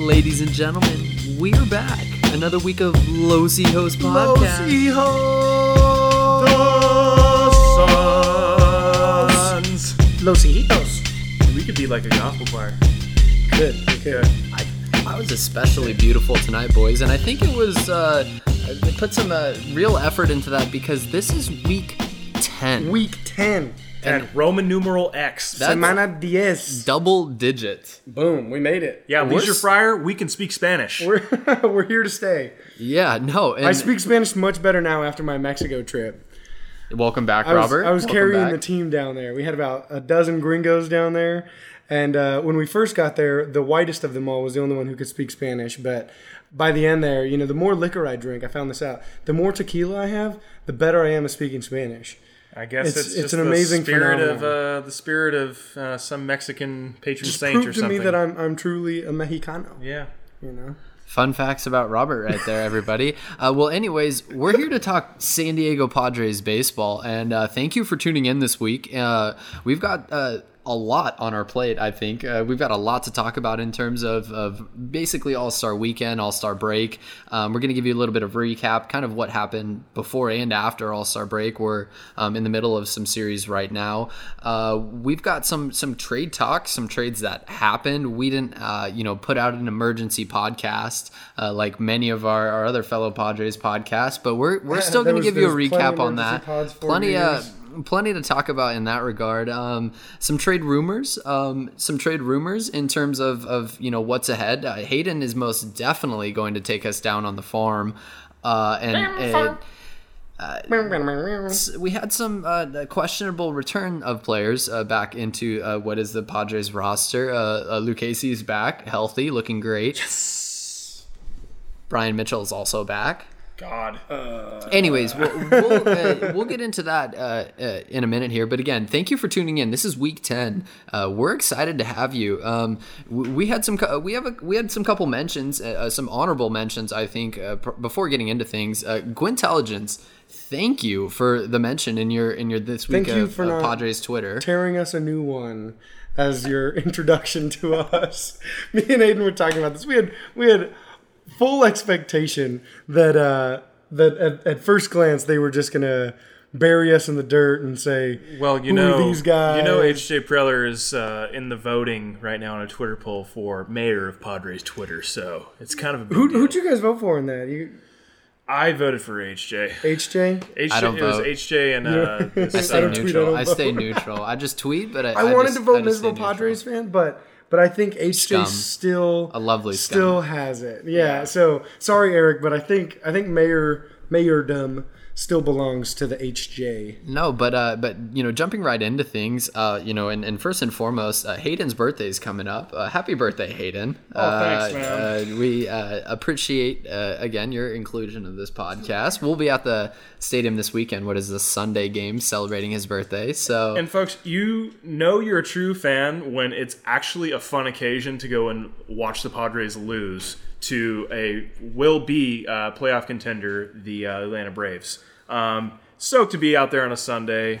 right, ladies and gentlemen, we're back. Another week of Los Hijos podcast. Sons. Los Hijitos. We could be like a gospel choir. Good. Good. I, I was especially beautiful tonight, boys, and I think it was uh, they put some uh, real effort into that because this is week ten, Week 10. And Roman numeral X. Semana 10. double digit. Boom. We made it. yeah, We're Leisure s- Friar, we can speak Spanish. We're, we're here to stay. Yeah, no. And I speak Spanish much better now after my Mexico trip. Welcome back, I was, Robert. I was Welcome carrying back. the team down there. We had about a dozen gringos down there. And uh, when we first got there, the whitest of them all was the only one who could speak Spanish. But by the end there, you know, the more liquor I drink, I found this out. The more tequila I have, the better I am at speaking Spanish. I guess It's- it's, it's just an amazing the spirit of uh, the spirit of uh, some Mexican patron Just saint or prove to me that I'm, I'm truly a Mexicano. yeah. You know. Fun facts about Robert right there, everybody. uh, well, anyways, we're here to talk San Diego Padres baseball, and uh, thank you for tuning in this week. Uh, we've got uh, a lot on our plate, I think. Uh, we've got a lot to talk about in terms of, of basically All Star weekend, All Star break. Um, we're going to give you a little bit of recap, kind of what happened before and after All Star break. We're um, in the middle of some series right now. Uh, we've got some some trade talk, some trades that happened. We didn't, uh, you know, put out an emergency podcast uh, like many of our, our other fellow Padres podcasts, but we're we're Yeah, still going to give you a there was plenty recap on that. Plenty of plenty to talk about in that regard. Um, some trade rumors, um, some trade rumors in terms of, of you know what's ahead. Uh, Hayden is most definitely going to take us down on the farm, uh, and. and we had some uh, questionable return of players uh, back into uh, what is the Padres roster. Uh, uh, Lucchesi's back, healthy, looking great. Yes. Bryan Mitchell is also back. God. Anyways, we'll we'll, uh, we'll get into that uh, uh, in a minute here. But again, thank you for tuning in. This is week ten. Uh, we're excited to have you. Um, we, we had some cou- we have a, we had some couple mentions, uh, some honorable mentions. I think uh, pr- before getting into things, uh, Gwintelligence. Thank you for the mention in your in your this week Thank you of, for of not Padres Twitter. tearing us a new one as your introduction to us. Me and Aiden were talking about this. We had we had full expectation that uh, that at, at first glance they were just gonna bury us in the dirt and say, Well, you "Who know, are these guys?" you know, AJ Preller is uh, in the voting right now on a Twitter poll for mayor of Padres Twitter, so it's kind of a big Who, deal. who'd you guys vote for in that? You I voted for AJ. AJ? AJ I don't it was vote. AJ and uh, this, I stay don't tweet, I neutral. don't I stay neutral. I just tweet, but I, I, wanted just- to vote I just stay miserable neutral. Padres fan, but but I think AJ still A lovely scum. still has it. Yeah, So sorry, Eric, but I think I think Mayor Mayordom still belongs to the AJ. No, but uh, but you know, jumping right into things, uh, you know, and, and first and foremost, uh, Hayden's birthday is coming up. Uh, happy birthday, Hayden! Oh, thanks, uh, man. Uh, we uh, appreciate uh, again your inclusion of this podcast. We'll be at the stadium this weekend. What is the Sunday game celebrating his birthday? So And folks, you know you're a true fan when it's actually a fun occasion to go and watch the Padres lose to a will be uh, playoff contender, the uh, Atlanta Braves. Um, stoked to be out there on a Sunday,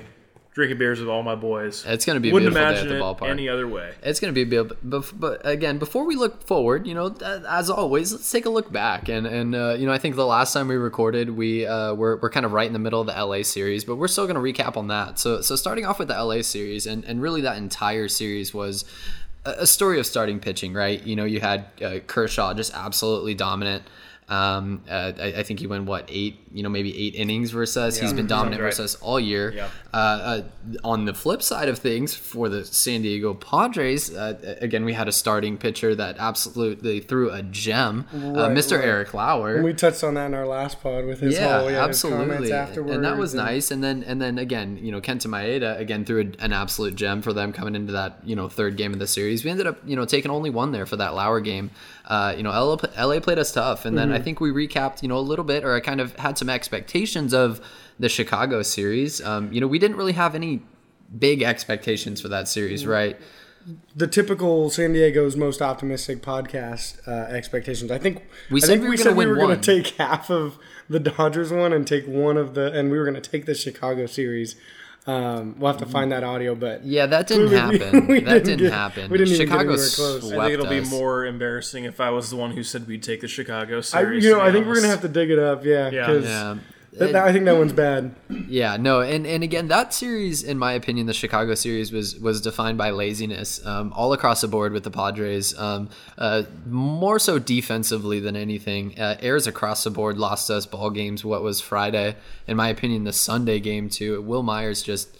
drinking beers with all my boys. It's gonna be a Wouldn't beautiful day at the ballpark. any other way. It's going to be a but, but again, before we look forward, you know, as always, let's take a look back. And and uh, you know, I think the last time we recorded, we uh, we're, we're kind of right in the middle of the LA series, but we're still going to recap on that. So so starting off with the LA series, and and really that entire series was a a story of starting pitching, right? You know, you had uh, Kershaw just absolutely dominant. Um, uh, I, I think he went what eight, you know, maybe eight innings versus us. He's been dominant right. versus us all year. Yeah. Uh, uh, on the flip side of things, for the San Diego Padres, uh, again we had a starting pitcher that absolutely threw a gem, uh, Right, Mr. right. Eric Lauer. And we touched on that in our last pod with his yeah, whole yeah, absolutely, afterwards. and that was and- nice. And then, and then again, you know, Kenta Maeda again threw a, an absolute gem for them coming into that you know third game of the series. We ended up you know taking only one there for that Lauer game. Uh, you know, LA, LA played us tough, and then Mm-hmm. I think we recapped you know a little bit, or I kind of had some expectations of the Chicago series. Um, you know, we didn't really have any big expectations for that series, Mm-hmm. right? the typical San Diego's most optimistic podcast uh, expectations. I think We I said think we were said we were going to take half of the Dodgers one and take one of the, and we were going to take the Chicago series. Um, we'll have to find that audio, but Yeah, that didn't we- happen. we that didn't didn't get- happen. we didn't even get Chicago close. I swept I think it'll be more embarrassing if I was the one who said we'd take the Chicago I, series. you know, to I think we're gonna have to dig it up. Yeah, Yeah. 'cause Yeah. That- I think that one's bad. Yeah, no, and, and again, that series, in my opinion, the Chicago series was was defined by laziness, um, all across the board with the Padres. Um, uh, more so defensively than anything. Uh, errors across the board lost us ball games. What was Friday, in my opinion, the Sunday game too. Wil Myers just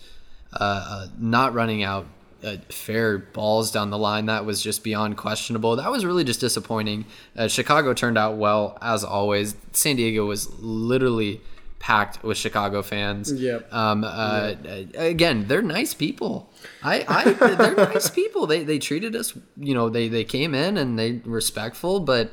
uh, uh, not running out. Uh, fair balls down the line that was just beyond questionable. That was really just disappointing. Uh, Chicago turned out well as always. San Diego was literally packed with Chicago fans. Yep. Um. Uh. Again, they're nice people. I. I. They're nice people. They. They treated us. You know. They. They came in and they respectful, but.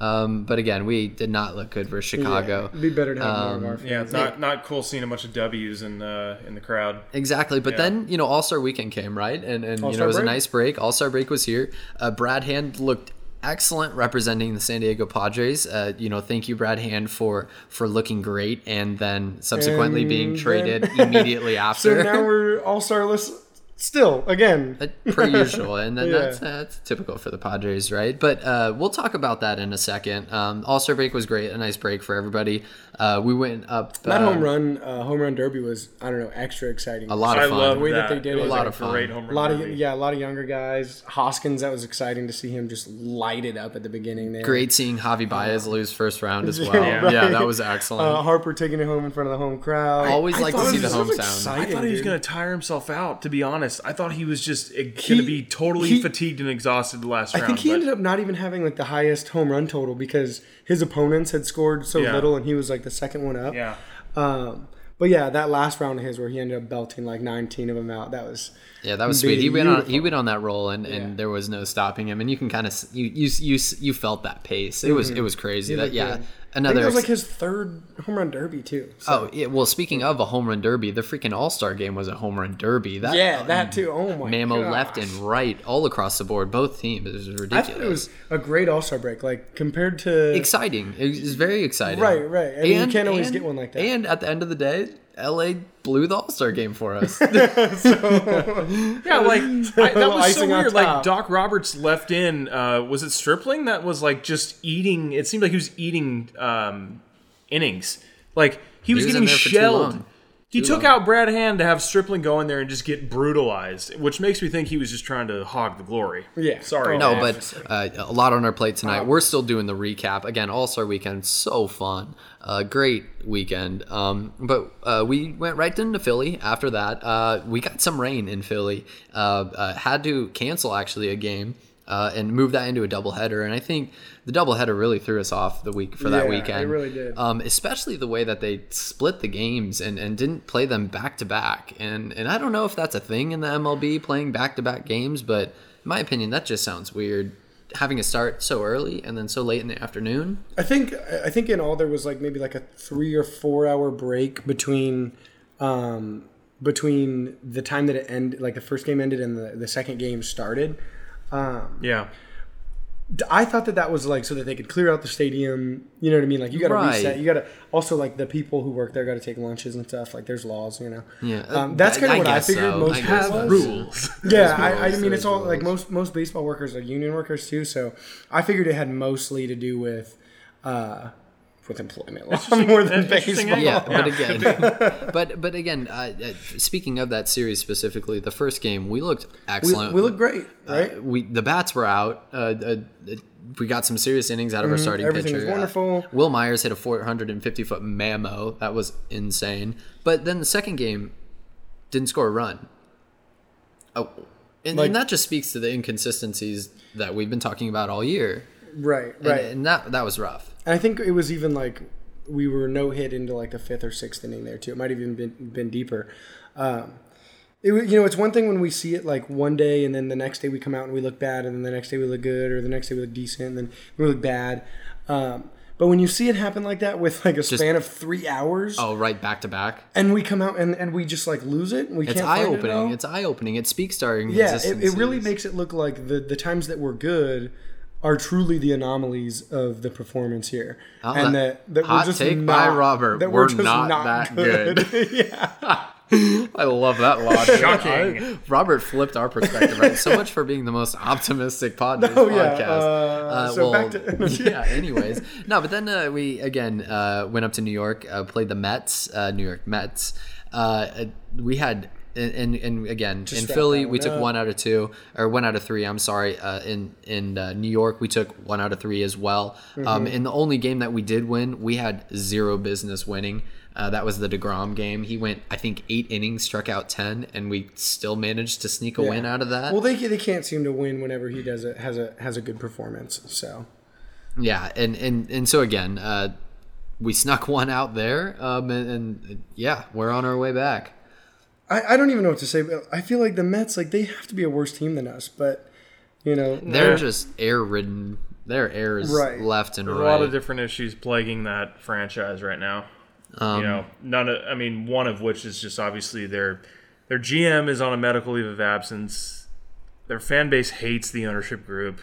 Um. But again, we did not look good for Chicago. It'd be better to have Um, more of our Yeah, it's not not cool seeing a bunch of W's in uh, in the crowd. Exactly, but Yeah. then you know All Star Weekend came right, and and you know it was a nice break. All Star break was here. Uh, Brad Hand looked excellent representing the San Diego Padres. Uh, you know, thank you, Brad Hand, for for looking great, and then subsequently being And traded then- immediately So after. now we're all starless. Still, again, Uh, per usual, and then Yeah. that's that's typical for the Padres, right? But uh, we'll talk about that in a second. Um, All Star break was great, a nice break for everybody. Uh, we went up that home run, uh, home run derby was I don't know extra exciting. a lot I of fun. love The way that that. they did it. it. was A lot like of fun. great home run. a run lot of derby. yeah, a lot of younger guys. Hoskins, that was exciting to see him just light it up at the beginning there. Great seeing Javi Baez lose first round as well. Yeah, Yeah, that was excellent. Uh, Harper taking it home in front of the home crowd. I Always I like to see the home it was sound. I thought he was going to tire himself out. To be honest, I thought he was just going to be totally he- fatigued and exhausted the last I round. think he but- ended up not even having like the highest home run total because his opponents had scored so Yeah. little and he was like the second one up. Yeah. Um, but yeah, that last round of his where he ended up belting like 19 of them out. That was Yeah, that was sweet. He went on he went on that roll and, and Yeah. there was no stopping him and you can kind of you you you you felt that pace. It was it was crazy. he That yeah. good. I Another that was like his third home run derby too. So. Oh, yeah, well speaking of a home run derby, the freaking All-Star game was a home run derby. That yeah, that too. Oh my Mamo gosh. left and right all across the board, both teams. It was I ridiculous. thought it was a great All Star break. Like compared to exciting. It was very exciting. Right, right. I mean, you can't always and- get one like that. And at the end of the day, LA blew the All-Star game for us. Yeah, like I, that was so weird. Like Doc Roberts left in. Uh, was it Stripling that was like just eating? It seemed like he was eating um, innings. Like he was, was getting there for shelled. He Too took long. out Brad Hand to have Stripling go in there and just get brutalized, which makes me think he was just trying to hog the glory. Yeah. sorry. No, Yeah, but uh, a lot on our plate tonight. We're still doing the recap again. All Star Weekend, so fun, uh, great weekend. Um, but uh, we went right into Philly. After that, uh, we got some rain in Philly. Uh, uh, had to cancel actually a game uh, and move that into a doubleheader. And I think the doubleheader really threw us off the week for that weekend. it really did. Um, especially the way that they split the games and, and didn't play them back to back. And and I don't know if that's a thing in the MLB playing back to back games, but in my opinion, that just sounds weird. Having a start so early and then so late in the afternoon. I think I think in all there was like maybe like a three or four hour break between um, between the time that it ended, like the first game ended and the, the second game started. Um, Yeah, I thought that that was like so that they could clear out the stadium. You know what I mean? Like you got to Right. reset. You got to also like the people who work there got to take lunches and stuff. Like there's laws, you know. Yeah, Um, that's kind of what I figured so. most I people guess was. so. rules. Yeah, I, I mean it's all like most most baseball workers are union workers too. So I figured it had mostly to do with uh, with employment law more than baseball. angle. Yeah, but again, but but again, uh, uh, speaking of that series specifically, the first game we looked excellent. we looked great, right? we the bats were out. Uh, uh, we got some serious innings out of our starting Mm-hmm. Everything pitcher. was wonderful. Uh, Wil Myers hit a 450 foot mammo. That was insane. But then the second game didn't score a run. Oh, and, Like- and that just speaks to the inconsistencies that we've been talking about all year. right, And, right. and that that was rough. And I think it was even like we were no hit into like the fifth or sixth inning there too. It might have even been been deeper. Um, it, you know, it's one thing when we see it like one day and then the next day we come out and we look bad, and then the next day we look good, or the next day we look decent, and then we look bad. Um, but when you see it happen like that with like a span of three hours, Oh, right, back to back. and we come out and, and we just like lose it, and we It's can't eye find it opening. It's eye opening. It speaks to our yeah, it, it really makes it look like the the times that we're good are truly the anomalies of the performance here, Oh, and that- that, that hot we're just take not, by Robert. That We're we're, just not not, that good. yeah, I love that logic. Shocking. I- Robert flipped our perspective, right? So much for being the most optimistic Padres Oh, yeah, podcast. uh, so back to- yeah. Anyways, no, but then uh, we again uh, went up to New York, uh, played the Mets, uh, New York Mets. Uh, we had. And, and, and again, in Philly, we one took one out of two, or one out of three. I'm sorry. Uh, in in uh, New York, we took one out of three as well. Mm-hmm. Um, in the only game that we did win, we had zero business winning. Uh, that was the deGrom game. He went, I think, eight innings, struck out ten, and we still managed to sneak a win out of that. Well, they they can't seem to win whenever he does it has a has a good performance. So yeah, and and and so again, uh, we snuck one out there, um, and, and yeah, we're on our way back. I, I don't even know what to say. But I feel like the Mets like they have to be a worse team than us, but you know They're Yeah. just air ridden. Their air is Right. left and There's right. a lot of different issues plaguing that franchise right now. Um, you know, none of I mean, one of which is just obviously their their GM is on a medical leave of absence. Their fan base hates the ownership group.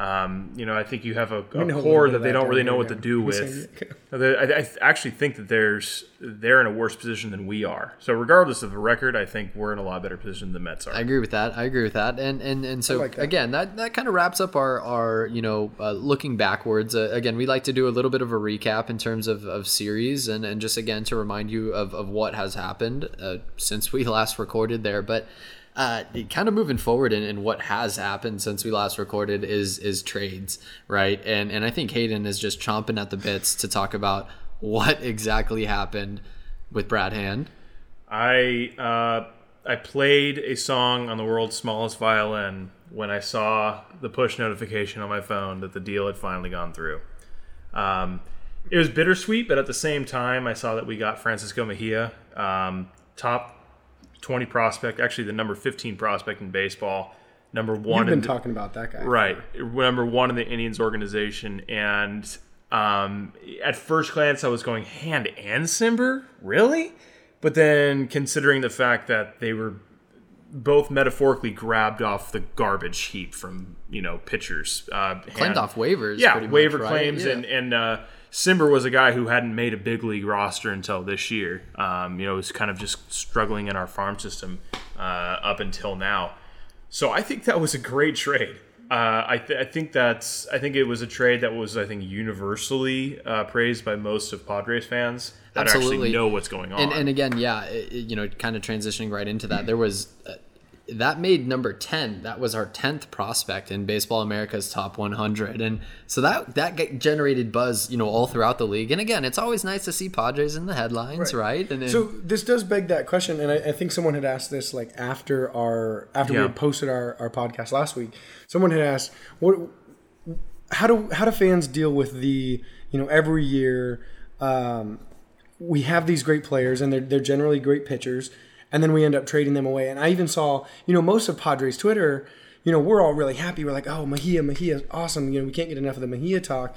Um, you know, I think you have a, a a core little that they don't really know what to do with. I, I actually think that there's they're in a worse position than we are. So regardless of the record, I think we're in a lot better position than the Mets are. I agree with that. I agree with that. And and and so like that. again, that that kind of wraps up our our you know uh, looking backwards. Uh, again, we like to do a little bit of a recap in terms of, of series and and just again to remind you of of what has happened uh, since we last recorded there. But uh, kind of moving forward and, and what has happened since we last recorded is is trades, right? And and I think Hayden is just chomping at the bits to talk about what exactly happened with Brad Hand. I uh, I played a song on the world's smallest violin when I saw the push notification on my phone that the deal had finally gone through. Um, it was bittersweet, but at the same time, I saw that we got Francisco Mejia, um, top 20 prospect, actually the number 15 prospect in baseball, number one You've been in talking about that guy, Right. Number one in the Indians organization. And um, at first glance, I was going, Hand and Cimber? Really? But then considering the fact that they were both metaphorically grabbed off the garbage heap from, you know, pitchers. Uh, Claimed Hand- off waivers. yeah, pretty much, waiver right? claims, Yeah. and and uh, Cimber was a guy who hadn't made a big league roster until this year. Um, you know, was kind of just struggling in our farm system uh, up until now. So I think that was a great trade. Uh, I, th- I think that's I think it was a trade that was I think universally uh, praised by most of Padres fans that Absolutely. actually know what's going on. and, and again, yeah, it, you know, kind of transitioning right into that, there was uh, that made number ten. That was our tenth prospect in Baseball America's top 100, and so that that ge- generated buzz, you know, all throughout the league. And again, it's always nice to see Padres in the headlines, right? And then, So this does beg that question, and I, I think someone had asked this like after our after we Yeah. had posted our, our podcast last week. Someone had asked what how do how do fans deal with the you know every year um, we have these great players and they're they're generally great pitchers, and then we end up trading them away. And I even saw you know most of Padres Twitter. You know, we're all really happy. We're like, oh, Mejia, Mejia's awesome. You know, we can't get enough of the Mejia talk.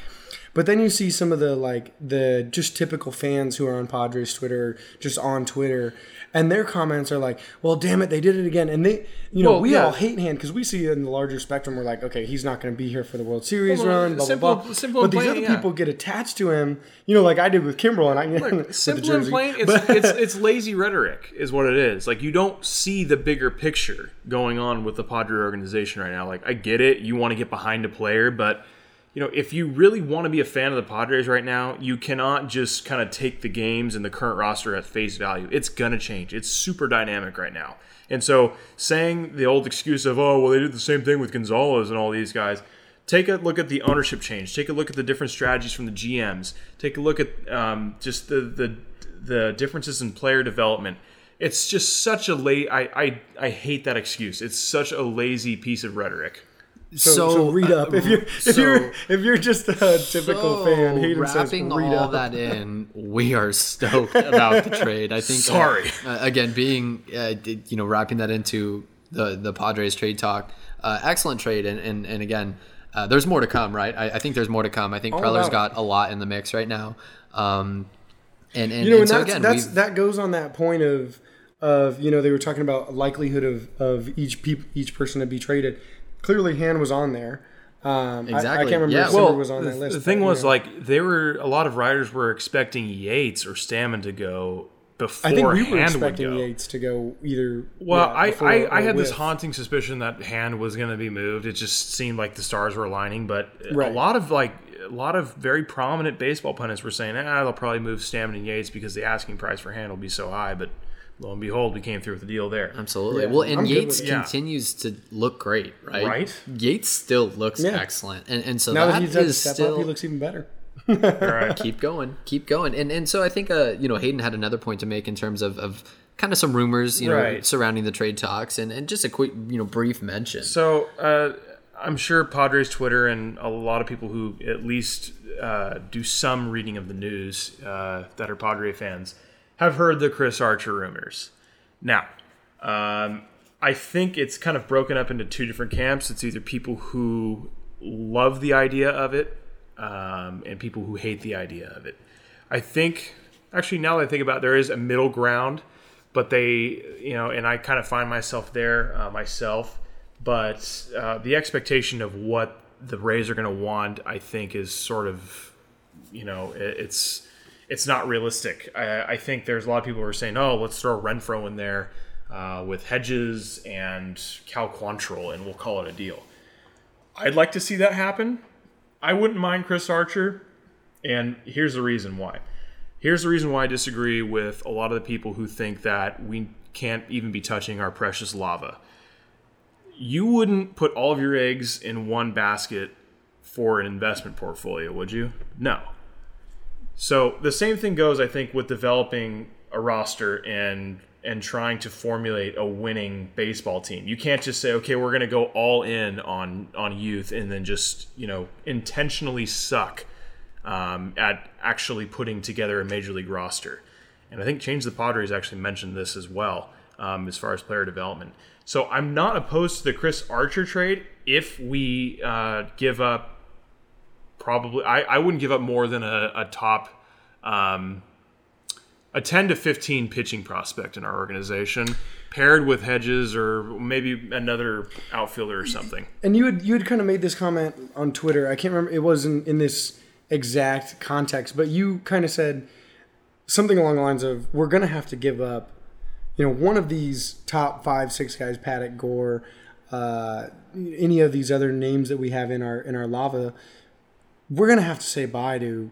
But then you see some of the like the just typical fans who are on Padres Twitter, just on Twitter, and their comments are like, "Well, damn it, they did it again." And they, you know, Well, we yeah. all hate Hand because we see it in the larger spectrum. We're like, okay, he's not going to be here for the World Series Well, run, blah simple- blah blah. simple but and these plain, other yeah. people get attached to him, you know, like I did with Kimbrel, and I the Simple and plain, it's, it's it's lazy rhetoric, is what it is. Like you don't see the bigger picture going on with the Padre organization right now. Like I get it, you want to get behind a player, but you know if you really want to be a fan of the Padres right now, you cannot just kind of take the games and the current roster at face value. It's gonna change. It's super dynamic right now, and so saying the old excuse of oh well they did the same thing with Gonzalez and all these guys. Take a look at the ownership change. Take a look at the different strategies from the GMs. Take a look at um, just the, the the differences in player development. It's just such a late. I, I I hate that excuse. It's such a lazy piece of rhetoric. So, so read uh, up if you're if so- you're if you're just a typical so fan. Hayden says wrapping read all up. that in, we are stoked about the trade. I think. uh, Sorry. uh, again, being uh, you know wrapping that into the the Padres trade talk, uh, excellent trade, and and, and again, uh, there's more to come, right? I, I think there's more to come. I think All Preller's about got a lot in the mix right now. Um, and and, you know, and and so that's, again, that's that goes on that point of of you know they were talking about likelihood of of each peop, each person to be traded. Clearly, Han was on there. Um, I- I, can't remember yeah. if Well, was on the, that list. the thing but, was know. like there were a lot of writers were expecting Yates or Stammen to go before I think we were Hand expecting. Yates to go either. Well, yeah, I, before I, I had this haunting suspicion that Hand was going to be moved. It just seemed like the stars were aligning, but Right. a lot of like a lot of very prominent baseball pundits were saying, "Ah, they'll probably move Stammen and Yates because the asking price for Hand will be so high." But lo and behold, we came through with a deal there. Absolutely. Yeah, well, and I'm Yates with it. Yeah. continues to look great, right? Right. Yates still looks Yeah. excellent, and and so Now that that he's is step still up, he looks even better. All right. keep going, keep going, and and so I think uh you know Hayden had another point to make in terms of of kind of some rumors you know Right. surrounding the trade talks, and and just a quick you know brief mention. So uh, I'm sure Padres Twitter and a lot of people who at least uh, do some reading of the news uh, that are Padre fans have heard the Chris Archer rumors. Now, um, I think it's kind of broken up into two different camps. It's either people who love the idea of it um, and people who hate the idea of it. I think, actually, now that I think about it, there is a middle ground, but they, you know, and I kind of find myself there uh, myself. But uh, the expectation of what the Rays are going to want, I think, is sort of, you know, it, it's it's not realistic. I, I think there's a lot of people who are saying, "Oh, let's throw Renfroe in there uh, with Hedges and Cal Quantrill, and we'll call it a deal." I'd like to see that happen. I wouldn't mind Chris Archer, and here's the reason why. Here's the reason why I disagree with a lot of the people who think that we can't even be touching our precious lava. You wouldn't put all of your eggs in one basket for an investment portfolio, would you? No. So the same thing goes, I think, with developing a roster and and trying to formulate a winning baseball team. You can't just say, okay, we're going to go all in on on youth and then just you know intentionally suck um, at actually putting together a major league roster. And I think Change the Padres actually mentioned this as well um, as far as player development. So I'm not opposed to the Chris Archer trade if we uh, give up probably I, I wouldn't give up more than a, a top um, a 10 to 15 pitching prospect in our organization paired with hedges or maybe another outfielder or something And you had you had kind of made this comment on Twitter. I can't remember. It wasn't in this exact context, but you kind of said something along the lines of, "We're going to have to give up, you know, one of these top five, six guys, Paddock, Gore, uh, any of these other names that we have in our in our lava. We're going to have to say bye to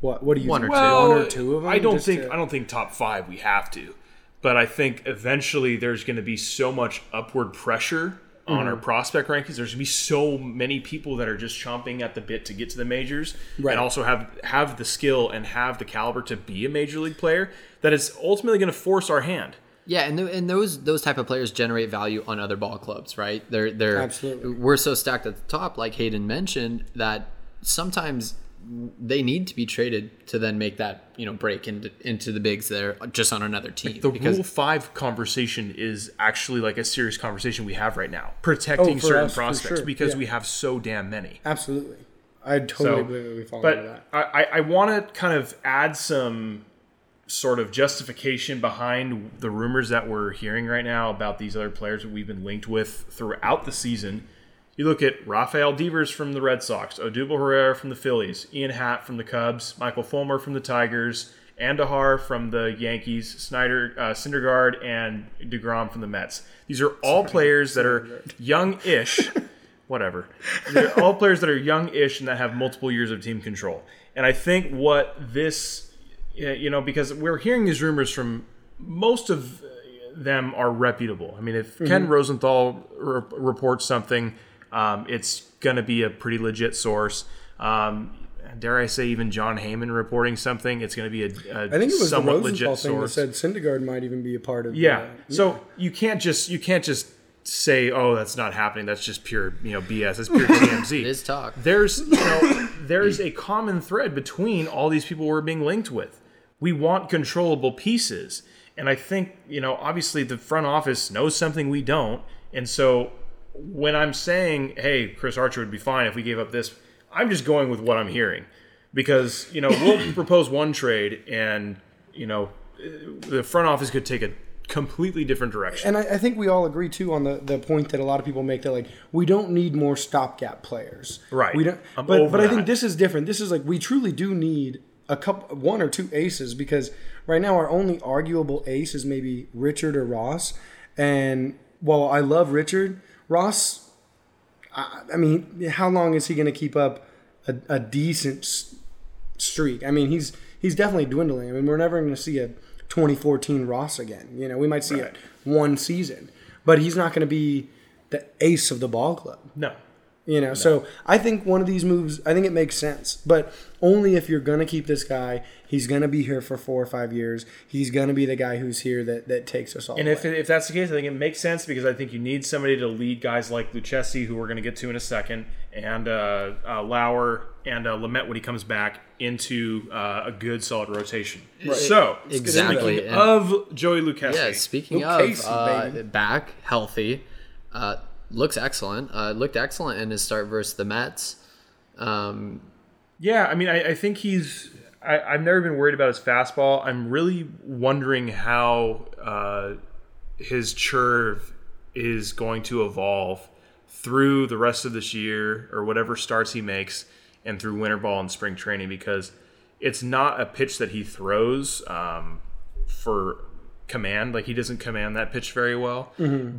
what? What do you One think? or two. One or two of them. I don't think to- I don't think top five we have to, but I think eventually there's going to be so much upward pressure on Mm-hmm. our prospect rankings. There's going to be so many people that are just chomping at the bit to get to the majors, Right. and also have have the skill and have the caliber to be a major league player. That it's ultimately going to force our hand. Yeah, and th- and those those type of players generate value on other ball clubs, right? They're they're Absolutely. we're so stacked at the top, like Hayden mentioned, that sometimes they need to be traded to then make that you know break into into the bigs there just on another team. The because Rule Five conversation is actually like a serious conversation we have right now, protecting Oh, certain us, prospects sure, because yeah. we have so damn many. absolutely. I totally believe that we fall into that. But I, I want to kind of add some sort of justification behind the rumors that we're hearing right now about these other players that we've been linked with throughout the season. You look at Rafael Devers from the Red Sox, Odubel Herrera from the Phillies, Ian Happ from the Cubs, Michael Fulmer from the Tigers, Andujar from the Yankees, Snyder, uh, Syndergaard, and deGrom from the Mets. These are all players that are young-ish whatever. They're all players that are young-ish and that have multiple years of team control. And I think what this, you know, because we're hearing these rumors from most of them are reputable. I mean, if Ken Rosenthal re- reports something, um, it's going to be a pretty legit source. Um, dare I say, even Jon Heyman reporting something, it's going to be a, a I think it was the somewhat Rosenthal legit thing source. that said Syndergaard might even be a part of. Yeah. uh, So you can't just you can't just say, "Oh, that's not happening." That's just pure, you know, BS. That's pure TMZ. it is talk. There's, you know, there's a common thread between all these people we're being linked with. We want controllable pieces, and I think, you know, obviously the front office knows something we don't, and so when I'm saying, "Hey, Chris Archer would be fine if we gave up this," I'm just going with what I'm hearing, because you know we'll propose one trade, and you know, the front office could take a completely different direction. And I, I think we all agree too on the, the point that a lot of people make that like we don't need more stopgap players. Right. We don't. I'm but but I think this is different. This is like we truly do need a couple, one or two aces because right now our only arguable ace is maybe Richard or Ross. And while I love Richard, Ross, I, I mean, how long is he going to keep up a, a decent s- streak? I mean, he's he's definitely dwindling. I mean, we're never going to see a 2014 Ross again. You know, we might see it one season, but he's not going to be the ace of the ball club. No. You know, so I think one of these moves, I think it makes sense, but only if you're gonna keep this guy. He's gonna be here for four or five years. He's gonna be the guy who's here that, that takes us all. And if, if that's the case, I think it makes sense because I think you need somebody to lead guys like Lucchesi, who we're going to get to in a second, and uh, uh, Lauer and uh, Lamet when he comes back into uh, a good solid rotation. So Exactly. speaking of Joey Lucchesi, Yeah, speaking Luke of Casey, uh, back healthy, uh, looks excellent. Uh, looked excellent in his start versus the Mets. Um, Yeah, I mean, I, I think he's. I, I've never been worried about his fastball. I'm really wondering how uh, his curve is going to evolve through the rest of this year or whatever starts he makes and through winter ball and spring training because it's not a pitch that he throws um, for command. Like he doesn't command that pitch very well.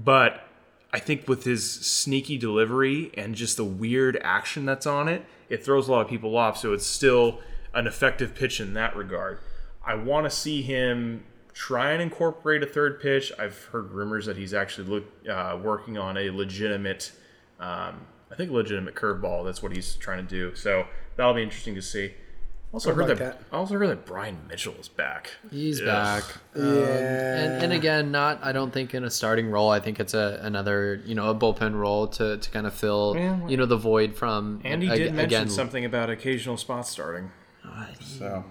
But I think with his sneaky delivery and just the weird action that's on it, it throws a lot of people off. So it's still an effective pitch in that regard. I want to see him try and incorporate a third pitch. I've heard rumors that he's actually look, uh, working on a legitimate, um, I think, legitimate curveball. That's what he's trying to do. So that'll be interesting to see. Also I'd heard like that, that. I also heard that Bryan Mitchell is back. he's Ugh. back. Um, and, and again, not I don't think in a starting role. I think it's a another you know a bullpen role to, to kind of fill Yeah. you know the void from. And he ag- did mention again, something about occasional spot starting. So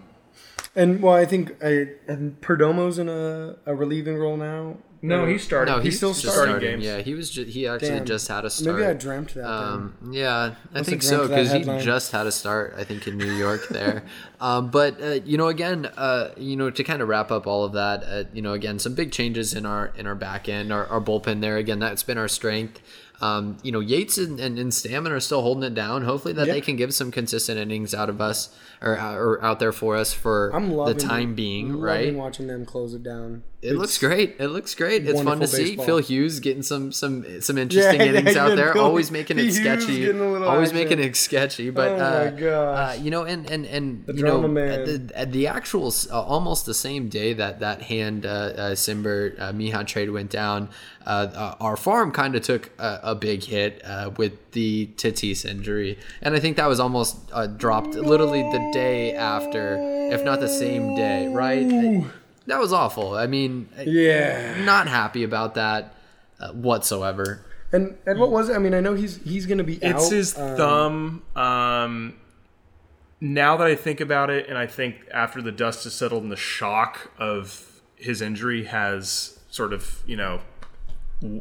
and well, I think I, and Perdomo's in a, a relieving role now. no, he's starting. No, he's, He's still starting starting. games. Yeah, he was. Ju- he actually Damn. just had a start. Maybe I dreamt that. Um, yeah, I have think so because he just had a start. I think in New York there, um, but uh, you know, again, uh, you know, to kind of wrap up all of that, uh, you know, again, some big changes in our in our back end, our, our bullpen there. Again, that's been our strength. Um, you know, Yates and, and, and Stammen are still holding it down. Hopefully, that Yeah. they can give some consistent innings out of us or, or out there for us for I'm loving the time being. loving Right? watching them close it down. It looks great. It looks great. It's fun to see. baseball. Phil Hughes getting some some some interesting Yeah, innings yeah, out there. Phil- always making it Hughes sketchy. getting a little Always action. making it sketchy. But Oh my uh, gosh. uh, you know, and and and you know, the, the actual uh, almost the same day that that hand uh, uh, Cimber uh, Mejia trade went down, our farm kind of took a, a big hit uh, with the Tatis injury, and I think that was almost uh, dropped literally the day after, if not the same day, right? That was awful. I mean, Yeah. not happy about that uh, whatsoever. And and what was it? I mean, I know he's he's going to be It's out. his um, thumb. Um, now that I think about it, and I think after the dust has settled and the shock of his injury has sort of, you know,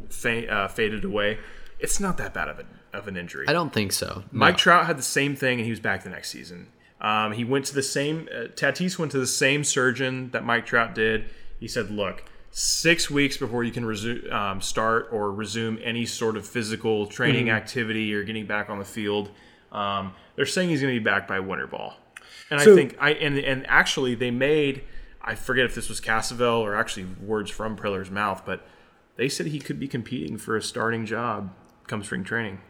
fa- uh, faded away, it's not that bad of, a, of an injury. I don't think so. Mike Trout had the same thing, and he was back the next season. Um, he went to the same. Uh, Tatis went to the same surgeon that Mike Trout did. He said, "Look, six weeks before you can resume, um, start or resume any sort of physical training activity or getting back on the field, um, they're saying he's going to be back by winter ball." And I think I and and actually they made. I forget if this was Cassavell or actually words from Preller's mouth, but they said he could be competing for a starting job come spring training.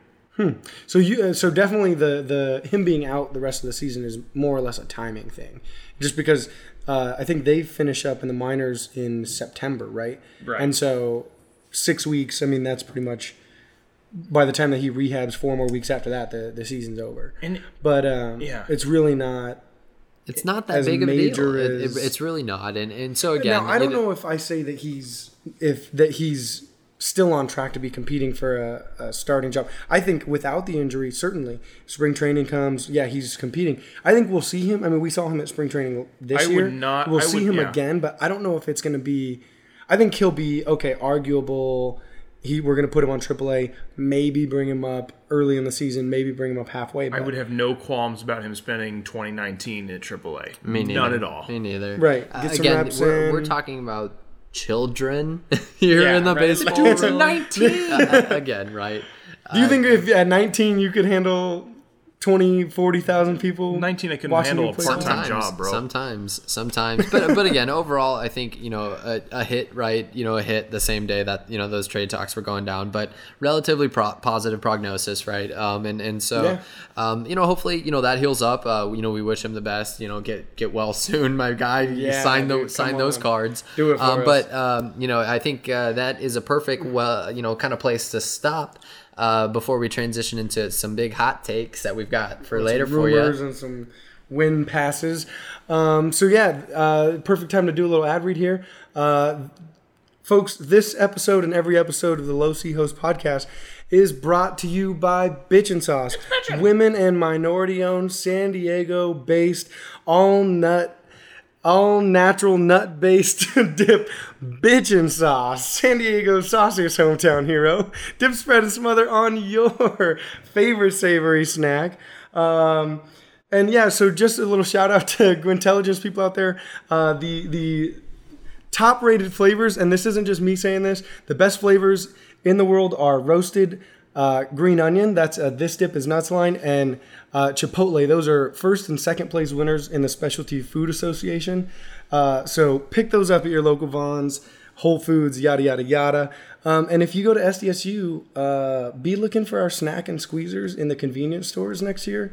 So you uh, so definitely the the him being out the rest of the season is more or less a timing thing, just because uh, I think they finish up in the minors in September, right? Right. And so six weeks. I mean, that's pretty much by the time that he rehabs four more weeks after that, the the season's over. And But um, Yeah. it's really not. It's not that big of a deal. major It- it- it's really not. And and so again, now I don't you know- know if I say that he's if that he's still on track to be competing for a, a starting job. I think without the injury, certainly spring training comes. Yeah, he's competing. I think we'll see him. I mean, we saw him at spring training this I would year. not- We'll I see would- him yeah. again, but I don't know if it's going to be. I think he'll be okay. Arguable. He we're going to put him on AAA. Maybe bring him up early in the season. Maybe bring him up halfway. I would have no qualms about him spending 2019 at AAA. Me neither. None at all. Me neither. Right. Uh, some again, reps we're, we're talking about children here Yeah, in the right. baseball Dude's world. 19. Uh, again, right? Do you think if at 19 you could handle 20, 40,000 people. 19 I couldn't watching handle you a part-time job, bro. Sometimes, sometimes, but but again, overall, I think you know a, a hit, right? You know, a hit the same day that you know those trade talks were going down, but relatively pro- positive prognosis, right? Um, and and so, Yeah. um, you know, hopefully, you know that heals up. Uh, you know, we wish him the best. You know, get get well soon, my guy. Yeah, sign dude, those sign come those on. cards. Do it for um, us. But um, you know, I think uh, that is a perfect, well, you know, kind of place to stop. Uh, before we transition into some big hot takes that we've got for later for you. and some win passes. Um, so yeah, uh, perfect time to do a little ad read here. Uh, folks, this episode and every episode of the Low C Host podcast is brought to you by Bitchin' Sauce, women and minority owned, San Diego based, all nut. All natural nut based dip bitchin' sauce. San Diego saucier's hometown hero. Dip spread and smother on your favorite savory snack. Um, and yeah, so just a little shout out to Gwintelligence people out there. Uh, the the top rated flavors, and this isn't just me saying this, the best flavors in the world are roasted uh, green onion. That's uh, this dip is nuts line, and uh, chipotle. Those are first and second place winners in the Specialty Food Association. Uh, so pick those up at your local Vons, Whole Foods, yada yada yada. Um, and if you go to SDSU, uh, be looking for our snack and squeezers in the convenience stores next year.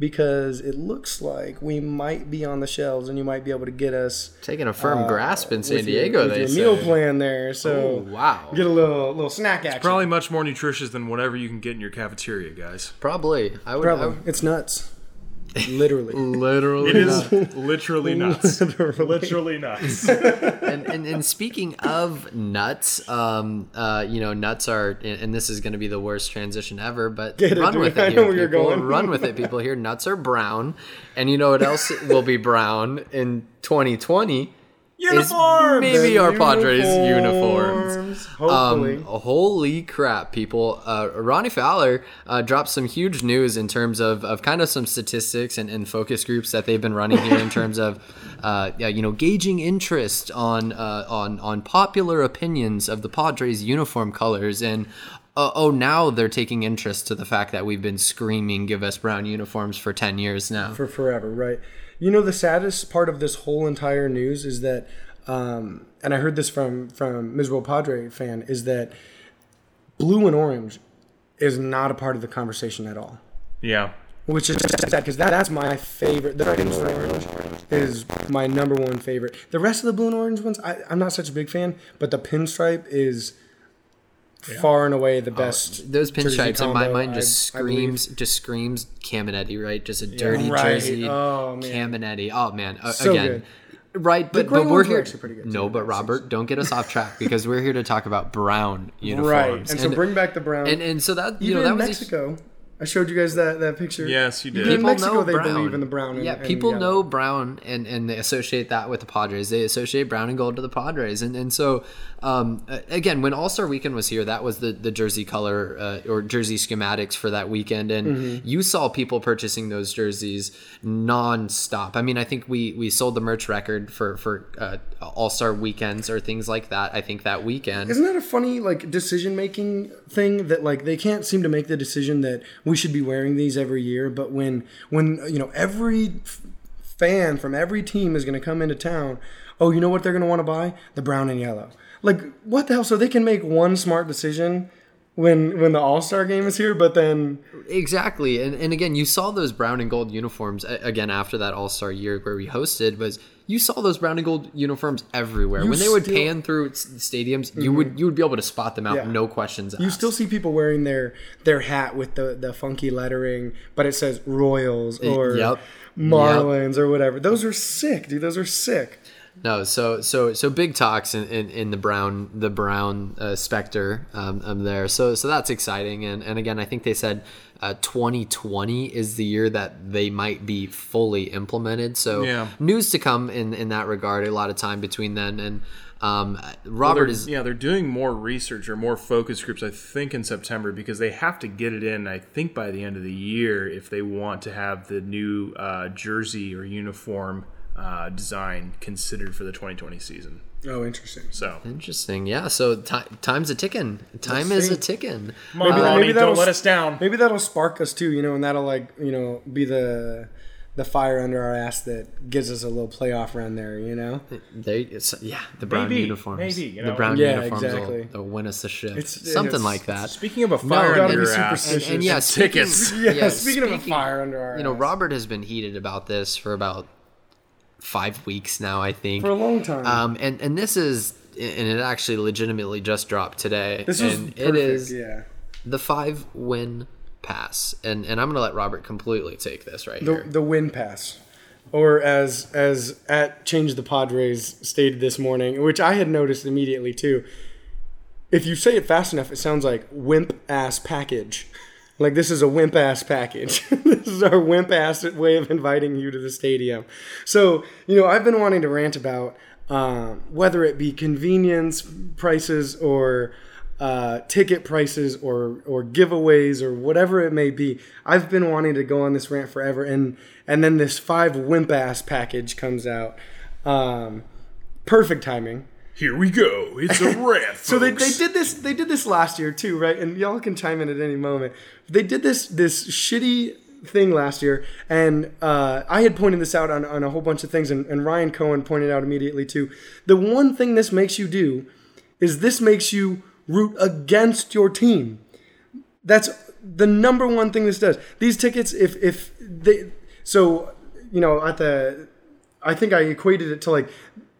Because it looks like we might be on the shelves, and you might be able to get us Taking a firm uh, grasp in San with your- Diego, with they your say. meal plan there. So Oh, wow. get a little little snack action. Probably much more nutritious than whatever you can get in your cafeteria, guys. Probably. I would. I Probably. would It's nuts. Literally. literally. It is literally nuts. Literally. literally nuts. and, and and speaking of nuts, um, uh, you know, nuts are, and and this is going to be the worst transition ever, but Get it, run dude. with I it know here, where you're people. going. Run with it, people. Here, nuts are brown, and you know what else will be brown in 2020? Uniforms! Maybe The our Padres uniforms. Hopefully. Um, holy crap, people. Uh, Ronnie Fowler uh, dropped some huge news in terms of, of kind of some statistics and, and focus groups that they've been running here in terms of, uh, yeah, you know, gauging interest on, uh, on, on popular opinions of the Padres uniform colors. And uh, oh, now they're taking interest to the fact that we've been screaming, give us brown uniforms for 10 years now. for forever, right? You know, the saddest part of this whole entire news is that, um, and I heard this from from miserable Padre fan, is that blue and orange is not a part of the conversation at all. yeah. Which is sad because that, that's my favorite. The blue and orange is my number one favorite. The rest of the blue and orange ones, I, I'm not such a big fan, but the pinstripe is far and away the best. Those jersey pinstripes in my mind just I- I screams, just screams Caminiti, right? Just a dirty Right. jersey, Oh, man. Caminiti. Oh man, Uh, So again, good. right? But but we're here. actually pretty good, no, too, but that Robert, don't get us off track because we're here to talk about brown uniforms. Right, and so bring back the brown. and and so that you Even know that in was Mexico, I showed you guys that, that picture. Yes, you did. Even in people Mexico, know they brown. believe in the brown. And, yeah, people yellow. know brown, and and they associate that with the Padres. They associate brown and gold to the Padres, and and so um, again, when All Star Weekend was here, that was the the jersey color uh, or jersey schematics for that weekend, and Mm-hmm. you saw people purchasing those jerseys nonstop. I mean, I think we we sold the merch record for for uh, All Star weekends or things like that. I think that weekend. Isn't that a funny like decision making thing that like they can't seem to make the decision that we should be wearing these every year, but when when you know every f- fan from every team is going to come into town, oh, you know what they're going to want to buy? The brown and yellow. Like what the hell? So they can make one smart decision when when the All Star game is here, but then Exactly, and and again, you saw those brown and gold uniforms again after that All Star year where we hosted. Was you saw those brown and gold uniforms everywhere You when they would still- Mm-hmm. pan through stadiums? You would you would be able to spot them out, Yeah. no questions asked. You still see people wearing their their hat with the the funky lettering, but it says Royals or yep. Marlins or whatever. Those are sick, dude. Those are sick. No, so so so big talks in, in, in the brown the brown uh, specter um, um there. So so that's exciting, and and again, I think they said uh, 2020 is the year that they might be fully implemented. So Yeah. news to come in in that regard. A lot of time between then and um, Robert They're- is yeah, they're doing more research or more focus groups, I think, in September because they have to get it in, I think, by the end of the year if they want to have the new uh, jersey or uniform uh, design considered for the 2020 season. Oh, interesting. So Interesting. Yeah. So ti time's a ticking. Time Let's is a ticking. come on, Maybe- Ronnie, maybe that'll don't let us down. Maybe that'll spark us too, you know, and that'll like you know be the the fire under our ass that gives us a little playoff run there, you know. They, it's, yeah, the brown Maybe, uniforms. maybe, you the know. brown Yeah, uniforms exactly. will, will win us the ship. It's- Something it's- like that. Speaking of a fire gotta under be your ass, superstitious. And, and yeah, and speaking, tickets. Yeah, speaking of a fire under our you know, ass. Robert has been heated about this for about five weeks now, I think. for a long time. Um, and and this is, and it actually legitimately just dropped today. this was perfect. it is yeah. the five win pass, and and I'm gonna let Robert completely take this right The here. the win pass. Or as as at Change the Padres stated this morning, which I had noticed immediately too. If you say it fast enough, it sounds like wimp ass package. Like this is a wimp ass package. this is our wimp ass way of inviting you to the stadium. So you know, I've been wanting to rant about um, whether it be convenience prices or uh, ticket prices or or giveaways or whatever it may be. I've been wanting to go on this rant forever, and and then this five wimp ass package comes out. Um, perfect timing. Here we go. It's a rant. So they, they did this they did this last year too, right? And y'all can chime in at any moment. They did this this shitty thing last year, and uh, I had pointed this out on, on a whole bunch of things, and, and Ryan Cohen pointed out immediately too. The one thing this makes you do is this makes you root against your team. That's the number one thing this does. These tickets, if if they so you know at the I think I equated it to like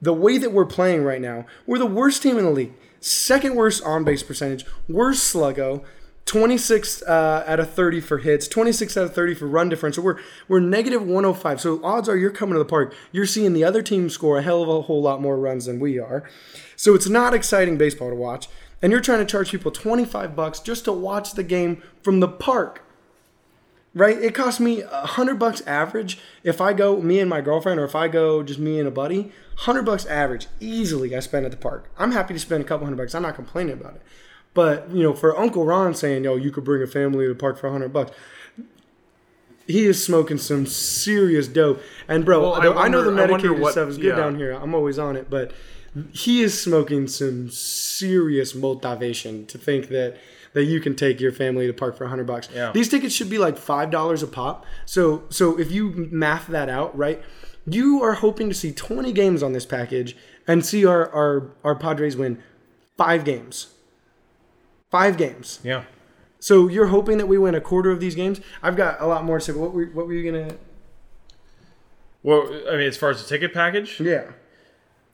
the way that we're playing right now. We're the worst team in the league, second worst on base percentage, worst sluggo, 26 uh, out of 30 for hits, 26 out of 30 for run differential. We're we're negative 105. So odds are you're coming to the park, you're seeing the other team score a hell of a whole lot more runs than we are. So it's not exciting baseball to watch. And you're trying to charge people 25 bucks just to watch the game from the park right? It costs me a hundred bucks average if I go me and my girlfriend, or if I go just me and a buddy. Hundred bucks average easily I spend at the park. I'm happy to spend a couple hundred bucks. I'm not complaining about it. But you know, for Uncle Ron saying, "Yo, you could bring a family to the park for a hundred bucks," he is smoking some serious dope. And bro, Well, I I, I know the wonder- wonder medicated what- stuff is good yeah. down here. I'm always on it, but he is smoking some serious motivation to think that that you can take your family to park for a hundred bucks. Yeah. These tickets should be like five dollars a pop. So so if you math that out, right, you are hoping to see 20 games on this package and see our our, our Padres win five games. Five games. yeah. So you're hoping that we win a quarter of these games. I've got a lot more to say. What were what were you gonna? Well, I mean, as far as the ticket package, Yeah.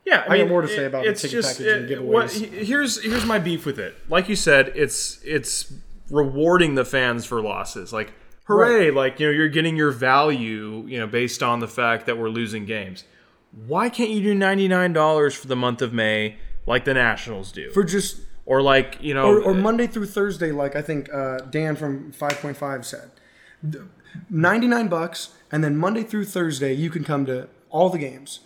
Yeah, I, I got mean, more to say about the ticket just, package and it- giveaways. what- here's here's my beef with it. Like you said, it's it's rewarding the fans for losses. Like, hooray! Like you know, you're getting your value, you know, based on the fact that we're losing games. Why can't you do ninety nine dollars for the month of May, like the Nationals do, For just or like you know, or, or Monday through Thursday, like I think uh, Dan from Five Point Five said, ninety nine bucks, and then Monday through Thursday you can come to all the games,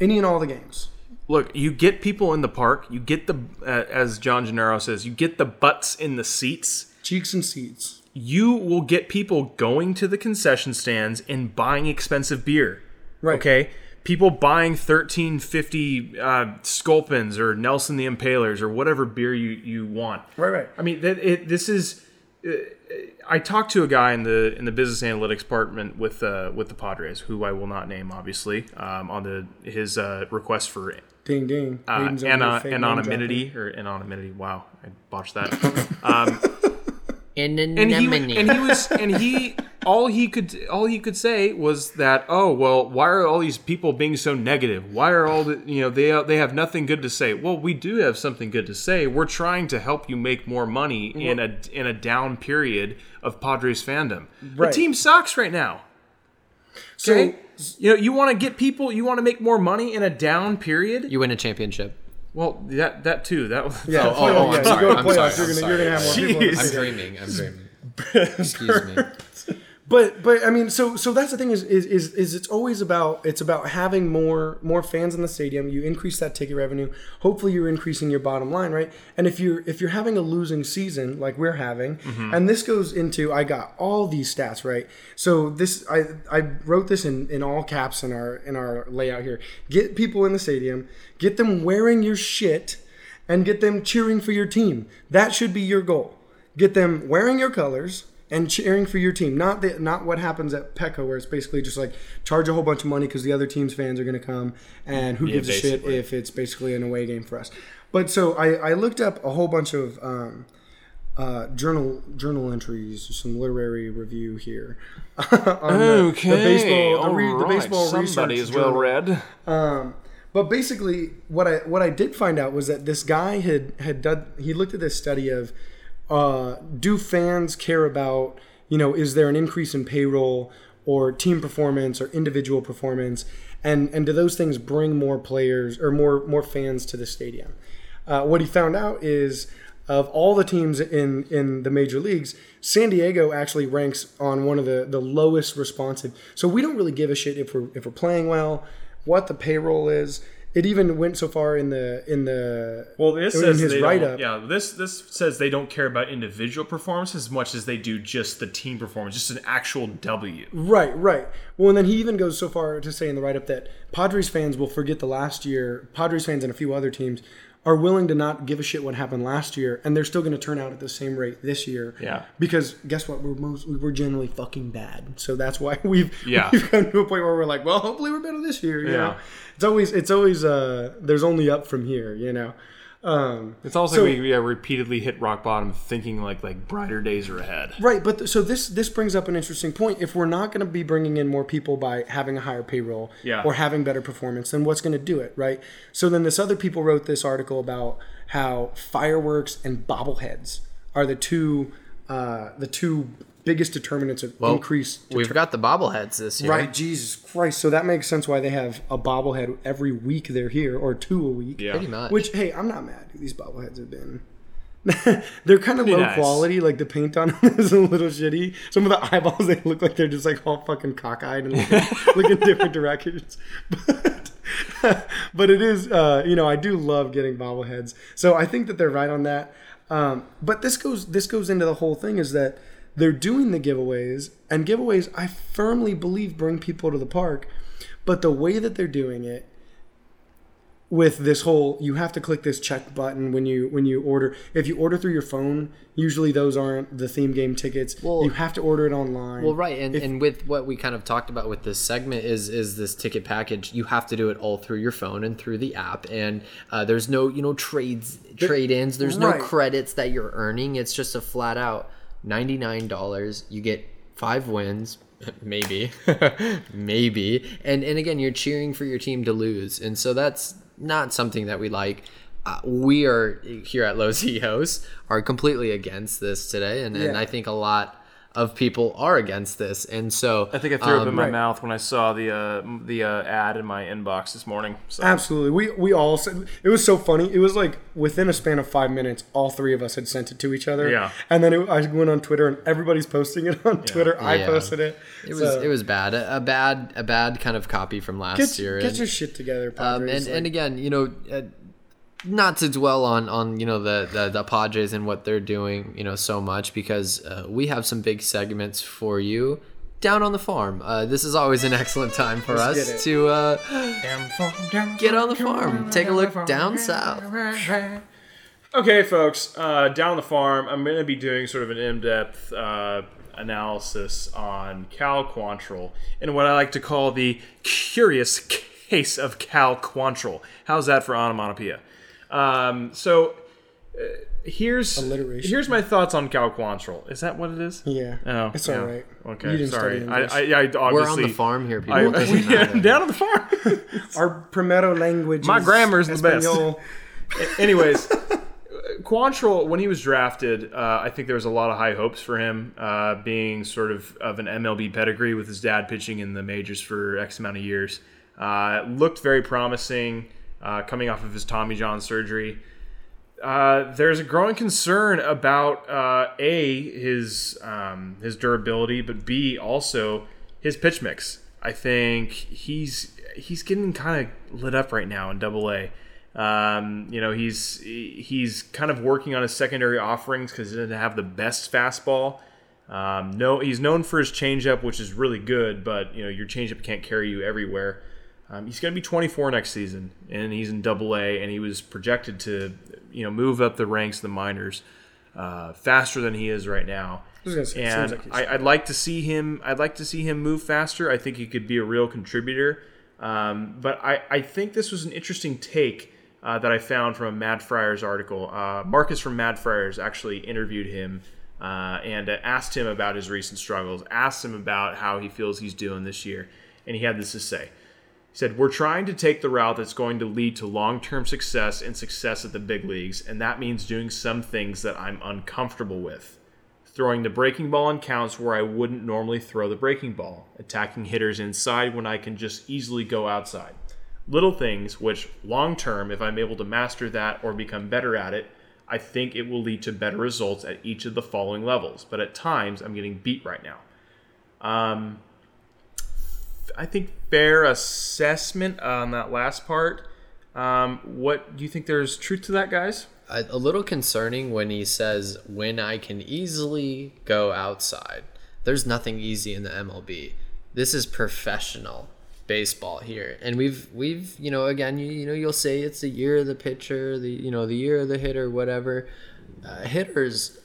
any and all the games. look, you get people in the park. You get the, uh, as John Gennaro says, you get the butts in the seats. Cheeks and seats. you will get people going to the concession stands and buying expensive beer. Right. Okay. People buying thirteen fifty uh, Sculpins or Nelson the Impalers or whatever beer you, you want. Right, right. I mean, that it, this is. Uh, I talked to a guy in the in the business analytics department with uh, with the Padres, who I will not name, obviously, um, on the his uh, request for Ding ding. uh, Aiden's over ana- there fake name anonymity or anonymity. Wow, I botched that. Um, And, and he and he was and he all he could all he could say was that oh well why are all these people being so negative why are all the you know they they have nothing good to say well we do have something good to say we're trying to help you make more money in a in a down period of Padres fandom Right. the team sucks right now So okay you know you want to get people you want to make more money in a down period you win a championship. well that that too that was yeah, Oh, oh, playoff- oh, I'm yeah, sorry, you go to I'm playoffs, sorry, you're I'm gonna you're gonna have more people. Jeez. I'm dreaming. I'm dreaming. Excuse me. But but I mean, so so that's the thing is, is is is it's always about it's about having more more fans in the stadium. You increase that ticket revenue. Hopefully, you're increasing your bottom line, right? And if you're if you're having a losing season like we're having, mm-hmm. and this goes into I got all these stats right. So this I I wrote this in in all caps in our in our layout here. Get people in the stadium. Get them wearing your shit, and get them cheering for your team. That should be your goal. Get them wearing your colors and cheering for your team. Not the, not what happens at Petco, where it's basically just like charge a whole bunch of money because the other team's fans are going to come, and who gives a shit if it's basically an away game for us. But so I, I looked up a whole bunch of um, uh, journal journal entries, some literary review here. on the- the, baseball, the, re- the baseball research journal. read. But basically, what I what I did find out was that this guy had had done. He looked at this study of, uh, do fans care about you know is there an increase in payroll or team performance or individual performance, and and do those things bring more players or more more fans to the stadium? Uh, what he found out is of all the teams in in the major leagues, San Diego actually ranks on one of the the lowest responsive. So we don't really give a shit if we're if we're playing well, what the payroll is. It even went so far in the in the Well, this in says his write up. Yeah, this this says they don't care about individual performance as much as they do just the team performance, just an actual W. Right, right. Well, and then he even goes so far to say in the write up that Padres fans will forget the last year. Padres fans and a few other teams are willing to not give a shit what happened last year, and they're still going to turn out at the same rate this year. Yeah. Because guess what? We're most we're generally fucking bad, so that's why we've Yeah. we've come to a point where we're like, well, hopefully we're better this year. You Yeah. know? It's always it's always uh there's only up from here. You know. Um, It's also So- we, we repeatedly hit rock bottom, thinking like like brighter days are ahead. Right, but th- so this this brings up an interesting point. If we're not going to be bringing in more people by having a higher payroll Yeah. or having better performance, then what's going to do it, right? So then this other people wrote this article about how fireworks and bobbleheads are the two uh, the two biggest determinants of increase. We've got the bobbleheads this year. Right, Jesus Christ! So that makes sense why they have a bobblehead every week they're here, or two a week. Yeah. Pretty much. Which, hey, I'm not mad. These bobbleheads have been. they're kind of low nice. quality. Like the paint on them is a little shitty. Some of the eyeballs they look like they're just like all fucking cockeyed and looking, looking different directions. But but it is, uh, you know, I do love getting bobbleheads. So I think that they're right on that. Um, but this goes this goes into the whole thing is that they're doing the giveaways and giveaways. I firmly believe bring people to the park, but the way that they're doing it with this whole you have to click this check button when you when you order if you order through your phone usually those aren't the theme game tickets Well- you have to order it online Well, right, and, If- and with what we kind of talked about with this segment is is this ticket package. You have to do it all through your phone and through the app, and uh, there's no you know trades trade ins. There's no credits that you're earning. It's just a flat out ninety nine dollars. You get five wins, maybe, maybe, and and again you're cheering for your team to lose, and so that's not something that we like. Uh, we are here at Los Eos are completely against this today, and, and I think a lot of people are against this, and so I think I threw up in my right. mouth when I saw the uh, the uh, ad in my inbox this morning. So absolutely we we all said it was so funny it was like within a span of five minutes all three of us had sent it to each other Yeah. and then it, i went on twitter and everybody's posting it on twitter i Yeah. posted it It was it was bad, a, a bad a bad kind of copy from last get, year. get and, your shit together um, and like- and again, you know, uh, not to dwell on on you know the, the the Padres and what they're doing, you know, so much because uh, we have some big segments for you down on the farm. Uh, this is always an excellent time for Let's us to uh, get on the farm, take a look down south. Okay, folks, uh, down the farm, I'm going to be doing sort of an in-depth uh, analysis on Cal Quantrill and what I like to call the curious case of Cal Quantrill. How's that for onomatopoeia? Um, so uh, here's Alliteration. here's my thoughts on Cal Quantrill. Is that what it is? yeah Oh, it's yeah. all right Okay, you didn't sorry. study I, I, I obviously, We're on the farm here, people. I, It yeah, down on the farm. our primero language My is grammar's the best. Anyways, Quantrill, when he was drafted, uh, I think there was a lot of high hopes for him, uh, being sort of of an MLB pedigree with his dad pitching in the majors for X amount of years. Uh, looked very promising, uh, coming off of his Tommy John surgery. Uh, there's a growing concern about uh, a his um, his durability, but b also his pitch mix. I think he's he's getting kind of lit up right now in Double A. Um, you know, he's he's kind of working on his secondary offerings because he doesn't have the best fastball. Um, no, he's known for his changeup, which is really good, but you know your changeup can't carry you everywhere. Um, he's going to be 24 next season, and he's in Double A, and he was projected to, you know, move up the ranks of the minors uh, faster than he is right now. say, and like I, I'd like to see him. I'd like to see him move faster. I think he could be a real contributor. Um, but I, I think this was an interesting take uh, that I found from a Mad Friars article. Uh, Marcus from Mad Friars actually interviewed him uh, and uh, asked him about his recent struggles, asked him about how he feels he's doing this year, and he had this to say. He said, We're trying to take the route that's going to lead to long term success and success at the big leagues, and that means doing some things that I'm uncomfortable with. Throwing the breaking ball in counts where I wouldn't normally throw the breaking ball, attacking hitters inside when I can just easily go outside. Little things which, long term, if I'm able to master that or become better at it, I think it will lead to better results at each of the following levels. But at times, I'm getting beat right now. Um, I think fair assessment on that last part. Um, what do you think? There's truth to that, guys? a, a little concerning when he says when I can easily go outside. There's nothing easy in the MLB. This is professional baseball here, and we've we've you know again you, you know you'll say it's the year of the pitcher, the you know the year of the hitter, whatever. Uh, hitters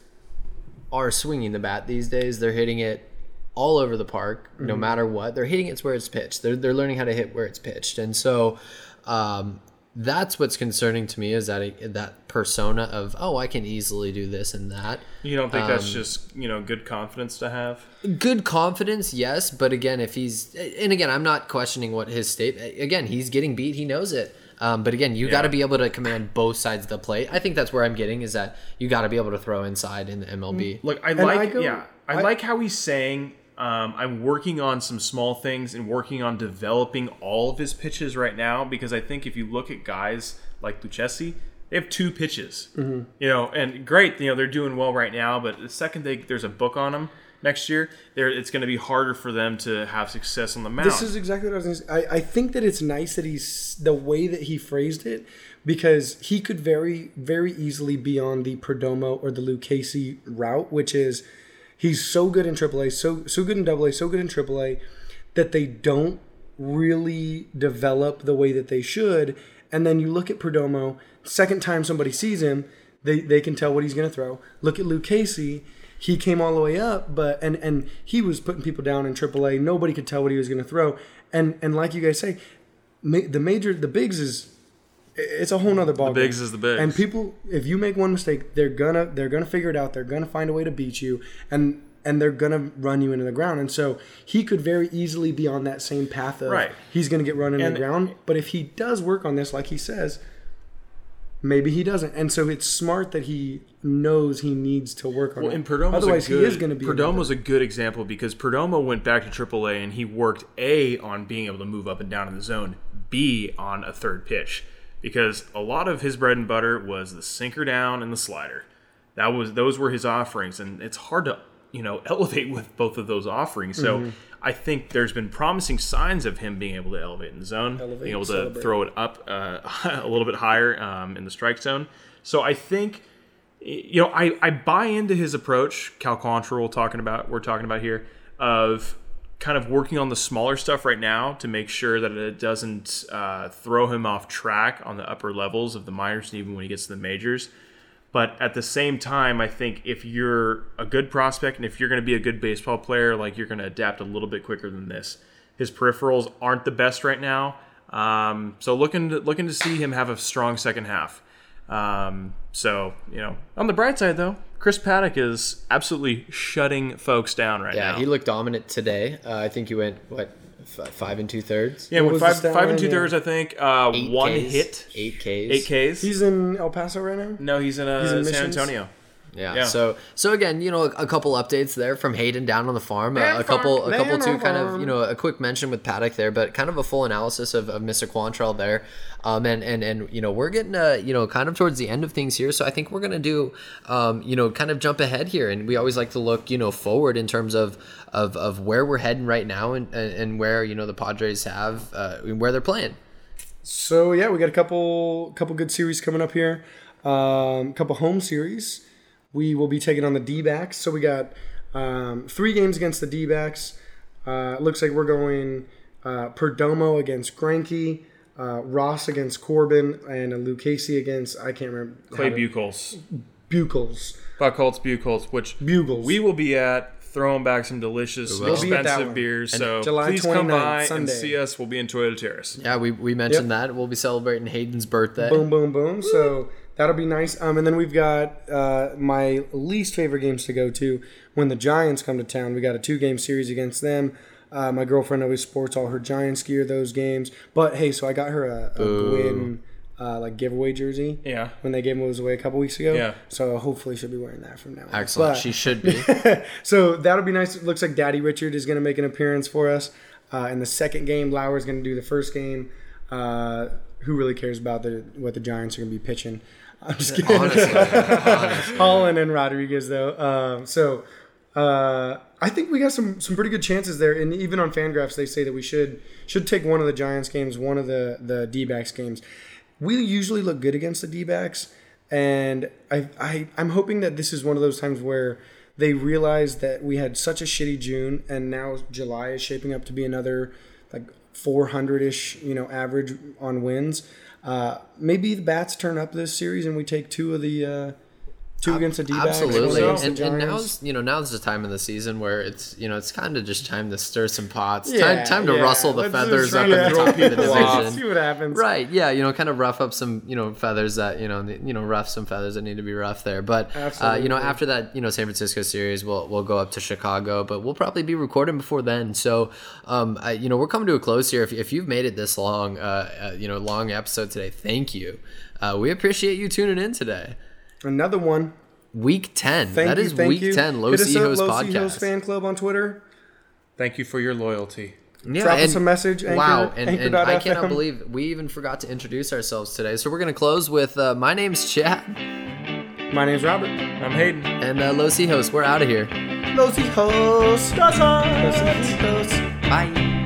are swinging the bat these days. They're hitting it all over the park, no matter what. They're hitting it where it's pitched. They're they're learning how to hit where it's pitched, and so um, that's what's concerning to me is that that persona of oh I can easily do this and that. You don't think that's just you know good confidence to have? Good confidence, yes, but again, if he's and again, I'm not questioning what his state. Again, he's getting beat. He knows it. Um, but again, you got to be able to command both sides of the plate. I think that's where I'm getting is that you got to be able to throw inside in the MLB. Look, I I like go- yeah, I, I- like how he's saying um, I'm working on some small things and working on developing all of his pitches right now because I think if you look at guys like Lucchesi, they have two pitches, Mm-hmm. you know, and great, you know, they're doing well right now. But the second they, there's a book on them next year, it's going to be harder for them to have success on the mound. This is exactly what I was going to say. I, I think that it's nice that he's the way that he phrased it because he could very, very easily be on the Perdomo or the Lucchesi route, which is he's so good in AAA, so so good in AA, so good in AAA that they don't really develop the way that they should. And then you look at Perdomo, second time somebody sees him, they, they can tell what he's going to throw. Look at Lucchesi. He came all the way up, but and and he was putting people down in AAA. Nobody could tell what he was going to throw. And and like you guys say, ma- the major, the bigs is it's a whole nother ball. The bigs is the bigs. And people, if you make one mistake, they're gonna they're gonna figure it out. They're gonna find a way to beat you, and and they're gonna run you into the ground. And so he could very easily be on that same path of Right. he's gonna get run into And- the ground. But if he does work on this, like he says, maybe he doesn't. And so it's smart that he knows he needs to work on Well, it. and Perdomo's Otherwise, good, he is going to be Perdomo's a good example because Perdomo went back to AAA and he worked A on being able to move up and down in the zone, B on a third pitch because a lot of his bread and butter was the sinker down and the slider. That was those were his offerings, and it's hard to you know elevate with both of those offerings. So Mm-hmm. I think there's been promising signs of him being able to elevate in the zone, Elevate, being able to celebrate. throw it up uh, a little bit higher um, in the strike zone. So I think you know, I, I buy into his approach, Cal Quantrill talking about we're talking about here, of kind of working on the smaller stuff right now to make sure that it doesn't uh, throw him off track on the upper levels of the minors and even when he gets to the majors. But at the same time, I think if you're a good prospect and if you're going to be a good baseball player, like you're going to adapt a little bit quicker than this. His peripherals aren't the best right now, um, so looking to, looking to see him have a strong second half. Um, so you know, on the bright side though, Chris Paddack is absolutely shutting folks down right Yeah, now. Yeah, he looked dominant today. Uh, I think he went what f- five and two thirds. yeah, What with five five and two thirds, I think. Uh, Eight one Ks, hit, eight Ks, eight Ks. He's in El Paso right now. no, he's in, uh, He's in San Missions? Antonio. Yeah. Yeah. So so again, you know, a, a couple updates there from Hayden down on the farm. Uh, a couple farm, a couple too kind of you know a quick mention with Paddack there, but kind of a full analysis of, of Mr. Quantrill there. Um, and and and you know we're getting uh you know kind of towards the end of things here, so I think we're gonna do um you know kind of jump ahead here, and we always like to look you know forward in terms of of, of where we're heading right now and and and where you know the Padres have uh, where they're playing. So yeah, we got a couple couple good series coming up here. Um, couple home series. We will be taking on the D backs. So we got um, three games against the D backs. Uh, looks like we're going uh, Perdomo against Greinke, uh, Ross against Corbin, and a Lucchesi against I can't remember. Clay to- Buchholz. Buchholz. Buckholz, Buchholz, which Bugles. we will be at throwing back some delicious. We'll be at that expensive one. beers. So July please come by Sunday. and see us. We'll be in Toyota Terrace. Yeah, we, we mentioned that we'll be celebrating Hayden's birthday. boom, boom, boom. So that'll be nice. Um, and then we've got uh, my least favorite games to go to when the Giants come to town. We got a two game series against them. Uh, my girlfriend always sports all her Giants gear those games. But hey, so I got her a, a Gwynn uh, like giveaway jersey. Yeah. When they gave those away a couple weeks ago. Yeah. So hopefully she'll be wearing that from now on. Excellent. But- she should be. so that'll be nice. It looks like Daddy Richard is going to make an appearance for us uh, in the second game. Lauer's going to do the first game. Uh, who really cares about the what the Giants are going to be pitching? I'm just kidding. Holland and Rodriguez though. Um, so uh, I think we got some some pretty good chances there. And even on Fangraphs, they say that we should should take one of the Giants games, one of the the D-backs games. We usually look good against the D-backs, and I, I I'm hoping that this is one of those times where they realize that we had such a shitty June, and now July is shaping up to be another like 400 ish, you know, average on wins. Uh, maybe the bats turn up this series, and we take two of the uh, two against the D-backs, Absolutely, against and, and now's you know now's the time of the season where it's you know it's kind of just time to stir some pots, Yeah, time time to yeah. rustle the Let's feathers up try at the throw top of the division. See what happens. Right, yeah, you know, kind of rough up some, you know, feathers that you know, you know, rough some feathers that need to be rough there. But uh, you know, after that, you know, San Francisco series, we'll we'll go up to Chicago, but we'll probably be recording before then. So, um, I, you know, we're coming to a close here. If, if you've made it this long, uh, uh, you know, long episode today, thank you. Uh, we appreciate you tuning in today. Another one. Week ten. Thank that you. is thank week you. ten. Low Hit us C up, Host Low C Host. Fan Club on Twitter. Thank you for your loyalty. Yeah, Drop us a message. Anchor, wow, and, and I anchor.fm. cannot believe we even forgot to introduce ourselves today. So we're gonna close with uh, my name's Chad My name's Robert. I'm Hayden. and uh, Low C Host. We're out of here. Low C Host. Low C Host. Bye.